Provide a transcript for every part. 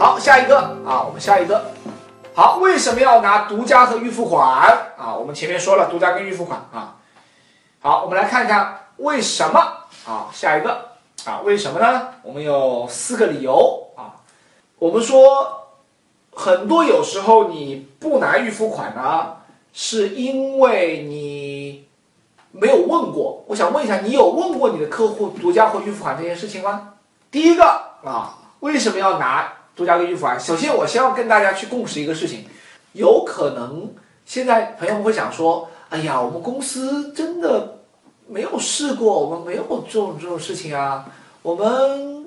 好，下一个啊，我们下一个。好，为什么要拿独家和预付款啊？我们前面说了独家跟预付款啊。好，我们来看一看为什么啊？下一个啊，为什么呢？我们有四个理由啊。我们说很多有时候你不拿预付款呢，是因为你没有问过。我想问一下，你有问过你的客户独家或预付款这件事情吗？第一个啊，为什么要拿独家跟预付款？首先，我先要跟大家去共识一个事情，有可能现在朋友们会想说，哎呀，我们公司真的没有试过，我们没有这种这种事情啊，我们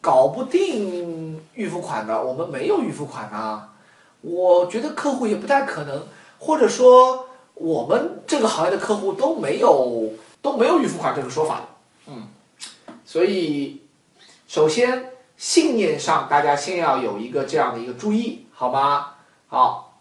搞不定预付款的，我们没有预付款啊。我觉得客户也不太可能，或者说我们这个行业的客户都没有都没有预付款这个说法，嗯，所以。首先，信念上大家先要有一个这样的一个注意，好吗？好，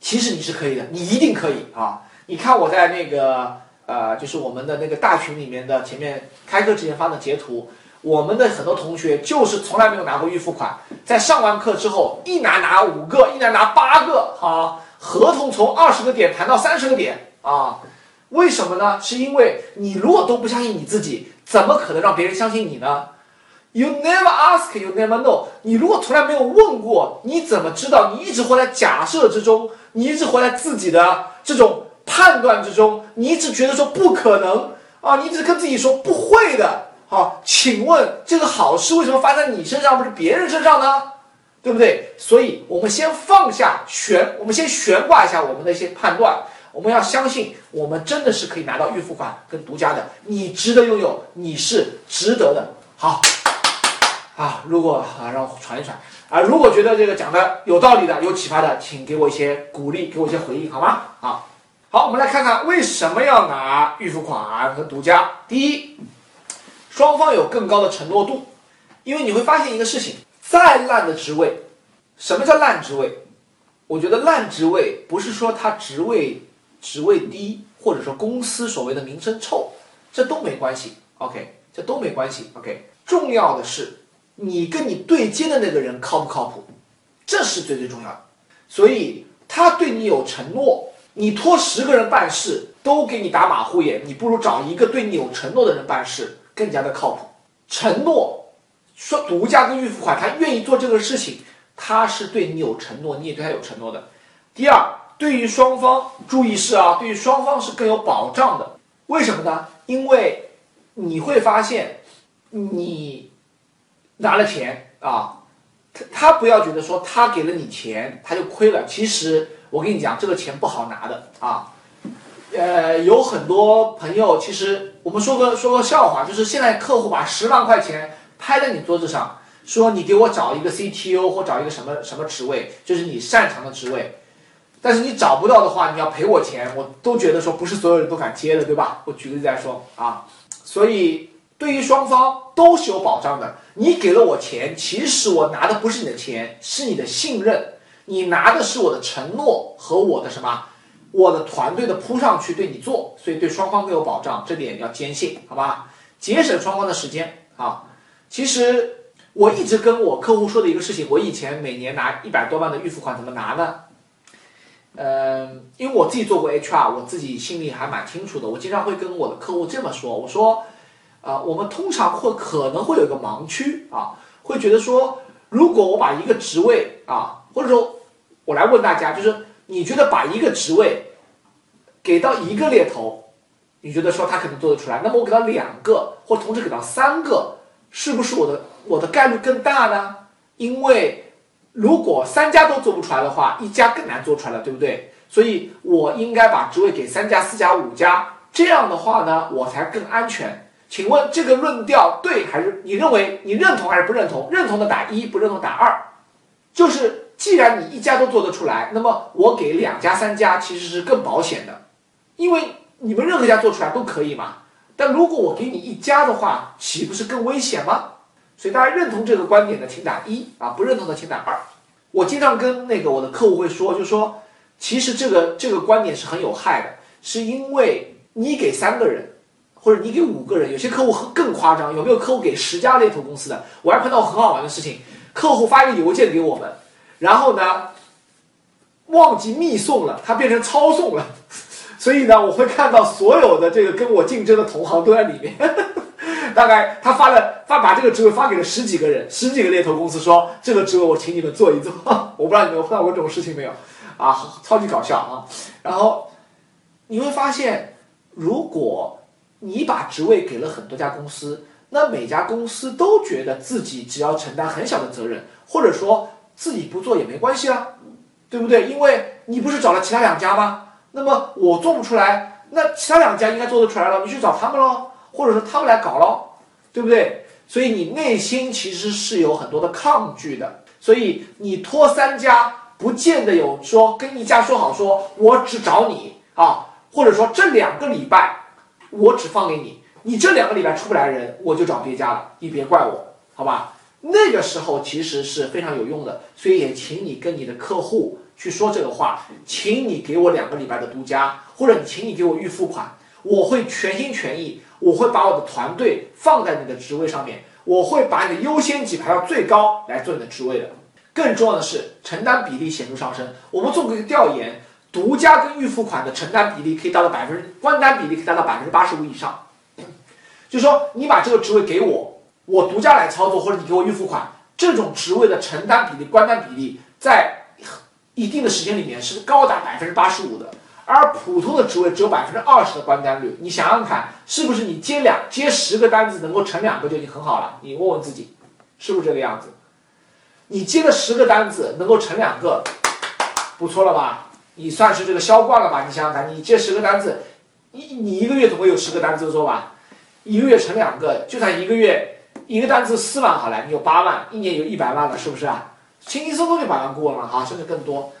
其实你是可以的，你一定可以啊！你看我在那个呃，就是我们的那个大群里面的前面开课之前发的截图，我们的很多同学就是从来没有拿过预付款，在上完课之后一拿拿五个，一拿拿八个，啊，合同从二十个点谈到三十个点啊！为什么呢？是因为你如果都不相信你自己。怎么可能让别人相信你呢？You never ask, you never know。你如果从来没有问过，你怎么知道？你一直活在假设之中，你一直活在自己的这种判断之中，你一直觉得说不可能啊，你一直跟自己说不会的。好，请问这个好事为什么发生在你身上，不是别人身上呢？对不对？所以我们先放下悬，我们先悬挂一下我们的一些判断。我们要相信，我们真的是可以拿到预付款跟独家的，你值得拥有，你是值得的。好，啊，如果啊，让我传一传啊，如果觉得这个讲的有道理的、有启发的，请给我一些鼓励，给我一些回应，好吗？啊，好，我们来看看为什么要拿预付款和独家。第一，双方有更高的承诺度，因为你会发现一个事情，再烂的职位，什么叫烂职位？我觉得烂职位不是说他职位。职位低，或者说公司所谓的名声臭，这都没关系。OK，这都没关系。OK，重要的是你跟你对接的那个人靠不靠谱，这是最最重要的。所以他对你有承诺，你托十个人办事都给你打马虎眼，你不如找一个对你有承诺的人办事更加的靠谱。承诺说独家跟预付款，他愿意做这个事情，他是对你有承诺，你也对他有承诺的。第二。对于双方，注意是啊，对于双方是更有保障的。为什么呢？因为你会发现，你拿了钱啊，他他不要觉得说他给了你钱他就亏了。其实我跟你讲，这个钱不好拿的啊。呃，有很多朋友，其实我们说个说个笑话，就是现在客户把十万块钱拍在你桌子上，说你给我找一个 CTO 或找一个什么什么职位，就是你擅长的职位。但是你找不到的话，你要赔我钱，我都觉得说不是所有人都敢接的，对吧？我举个例子来说啊，所以对于双方都是有保障的。你给了我钱，其实我拿的不是你的钱，是你的信任，你拿的是我的承诺和我的什么，我的团队的扑上去对你做，所以对双方都有保障，这点要坚信，好吧？节省双方的时间啊。其实我一直跟我客户说的一个事情，我以前每年拿一百多万的预付款怎么拿呢？嗯，因为我自己做过 HR，我自己心里还蛮清楚的。我经常会跟我的客户这么说：“我说，啊，我们通常会可能会有一个盲区啊，会觉得说，如果我把一个职位啊，或者说我来问大家，就是你觉得把一个职位给到一个猎头，你觉得说他可能做得出来？那么我给到两个，或同时给到三个，是不是我的我的概率更大呢？因为。如果三家都做不出来的话，一家更难做出来了，对不对？所以我应该把职位给三家、四家、五家，这样的话呢，我才更安全。请问这个论调对还是你认为你认同还是不认同？认同的打一，不认同打二。就是既然你一家都做得出来，那么我给两家、三家其实是更保险的，因为你们任何一家做出来都可以嘛。但如果我给你一家的话，岂不是更危险吗？所以大家认同这个观点的，请打一啊；不认同的，请打二。我经常跟那个我的客户会说，就说其实这个这个观点是很有害的，是因为你给三个人，或者你给五个人，有些客户更夸张，有没有客户给十家猎头公司的？我还碰到很好玩的事情，客户发一个邮件给我们，然后呢忘记密送了，它变成抄送了，所以呢我会看到所有的这个跟我竞争的同行都在里面。大概他发了发把这个职位发给了十几个人，十几个猎头公司说这个职位我请你们做一做。我不知道你们碰到过这种事情没有？啊，超级搞笑啊！然后你会发现，如果你把职位给了很多家公司，那每家公司都觉得自己只要承担很小的责任，或者说自己不做也没关系啊，对不对？因为你不是找了其他两家吗？那么我做不出来，那其他两家应该做得出来了，你去找他们喽。或者说他们来搞咯，对不对？所以你内心其实是有很多的抗拒的，所以你拖三家，不见得有说跟一家说好，说我只找你啊，或者说这两个礼拜我只放给你，你这两个礼拜出不来人，我就找别家了，你别怪我，好吧？那个时候其实是非常有用的，所以也请你跟你的客户去说这个话，请你给我两个礼拜的独家，或者你请你给我预付款，我会全心全意。我会把我的团队放在你的职位上面，我会把你的优先级排到最高来做你的职位的。更重要的是，承担比例显著上升。我们做过一个调研，独家跟预付款的承担比例可以达到百分之，关单比例可以达到百分之八十五以上。就说，你把这个职位给我，我独家来操作，或者你给我预付款，这种职位的承担比例、关单比例，在一定的时间里面是高达百分之八十五的。而普通的职位只有百分之二十的关单率，你想想看，是不是你接两接十个单子能够成两个就已经很好了？你问问自己，是不是这个样子？你接了十个单子能够成两个，不错了吧？你算是这个销冠了吧？你想想看，你接十个单子，你你一个月总会有十个单子做吧？一个月成两个，就算一个月一个单子四万好了，你有八万，一年有一百万了，是不是啊？轻轻松松就把它过了哈，甚至更多。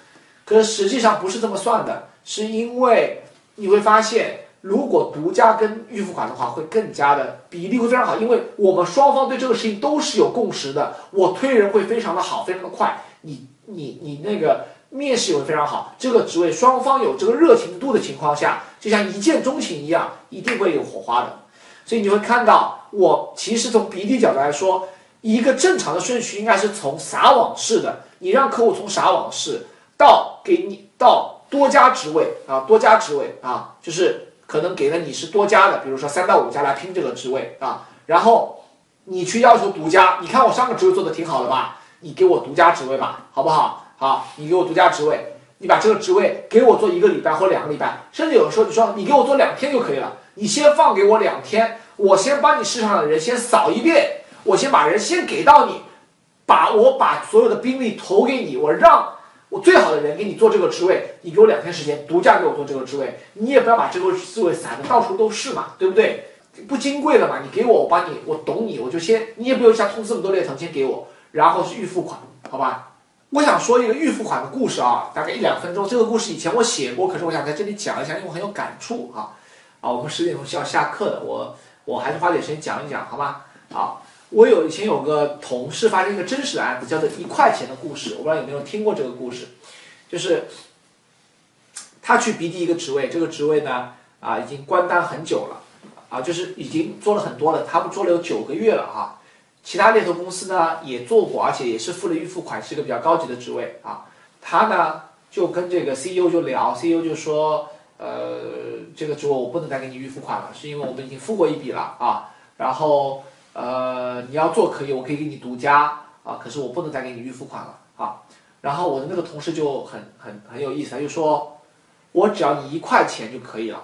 可是实际上不是这么算的。是因为你会发现，如果独家跟预付款的话，会更加的比例会非常好，因为我们双方对这个事情都是有共识的。我推人会非常的好，非常的快，你你你那个面试也会非常好。这个职位双方有这个热情度的情况下，就像一见钟情一样，一定会有火花的。所以你会看到，我其实从比例角度来说，一个正常的顺序应该是从撒网式的，你让客户从撒网式到给你到。多家职位啊，多家职位啊，就是可能给了你是多家的，比如说三到五家来拼这个职位啊，然后你去要求独家，你看我上个职位做的挺好的吧，你给我独家职位吧，好不好？好，你给我独家职位，你把这个职位给我做一个礼拜或两个礼拜，甚至有的时候你说你给我做两天就可以了，你先放给我两天，我先帮你市场的人先扫一遍，我先把人先给到你，把我把所有的兵力投给你，我让。我最好的人给你做这个职位，你给我两天时间，独家给我做这个职位，你也不要把这个职位散的到处都是嘛，对不对？不金贵了嘛，你给我，我帮你，我懂你，我就先，你也不用像通这么多猎头，先给我，然后是预付款，好吧？我想说一个预付款的故事啊，大概一两分钟。这个故事以前我写过，可是我想在这里讲一下，因为我很有感触啊。啊，我们十点钟是要下课的，我我还是花点时间讲一讲，好吗？好。我有以前有个同事发生一个真实的案子，叫做一块钱的故事。我不知道有没有听过这个故事，就是他去 BD 一个职位，这个职位呢啊已经关单很久了，啊就是已经做了很多了，他们做了有九个月了啊。其他猎头公司呢也做过，而且也是付了预付款，是一个比较高级的职位啊。他呢就跟这个 CEO 就聊，CEO 就说，呃这个职位我不能再给你预付款了，是因为我们已经付过一笔了啊，然后。呃，你要做可以，我可以给你独家啊，可是我不能再给你预付款了啊。然后我的那个同事就很很很有意思，他就说，我只要你一块钱就可以了，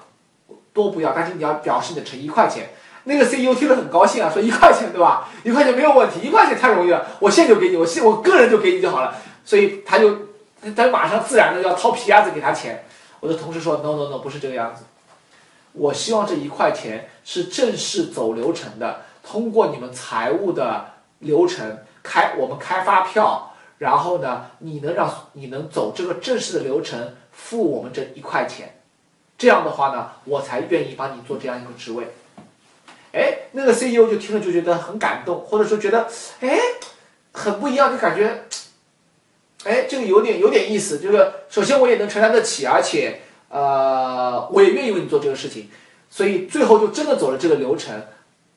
多不要，但是你要表示你的诚意，一块钱。那个 CEO 听了很高兴啊，说一块钱对吧？一块钱没有问题，一块钱太容易了，我现就给你，我现我个人就给你就好了。所以他就他马上自然的要掏皮夹子给他钱。我的同事说 no no no 不是这个样子，我希望这一块钱是正式走流程的。通过你们财务的流程开，我们开发票，然后呢，你能让你能走这个正式的流程，付我们这一块钱，这样的话呢，我才愿意帮你做这样一个职位。哎，那个 CEO 就听了就觉得很感动，或者说觉得哎很不一样，就感觉哎这个有点有点意思，就是首先我也能承担得起，而且呃我也愿意为你做这个事情，所以最后就真的走了这个流程。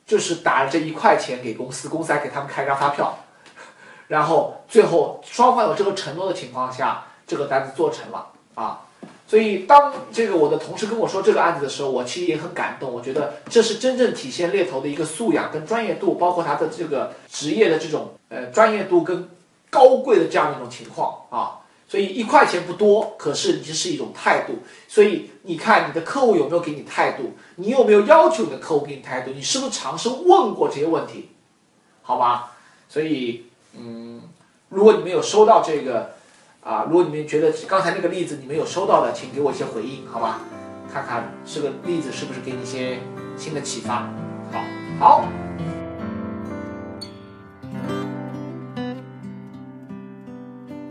就是打了这一块钱给公司，公司还给他们开张发票，然后最后双方有这个承诺的情况下，这个单子做成了啊。所以当这个我的同事跟我说这个案子的时候，我其实也很感动。我觉得这是真正体现猎头的一个素养跟专业度，包括他的这个职业的这种呃专业度跟高贵的这样一种情况啊。所以一块钱不多，可是这是一种态度。所以你看你的客户有没有给你态度？你有没有要求你的客户给你态度？你是不是尝试问过这些问题？好吧？所以嗯，如果你没有收到这个。啊，如果你们觉得刚才那个例子你们有收到的，请给我一些回应，好吧？看看这个例子是不是给你一些新的启发。好，好。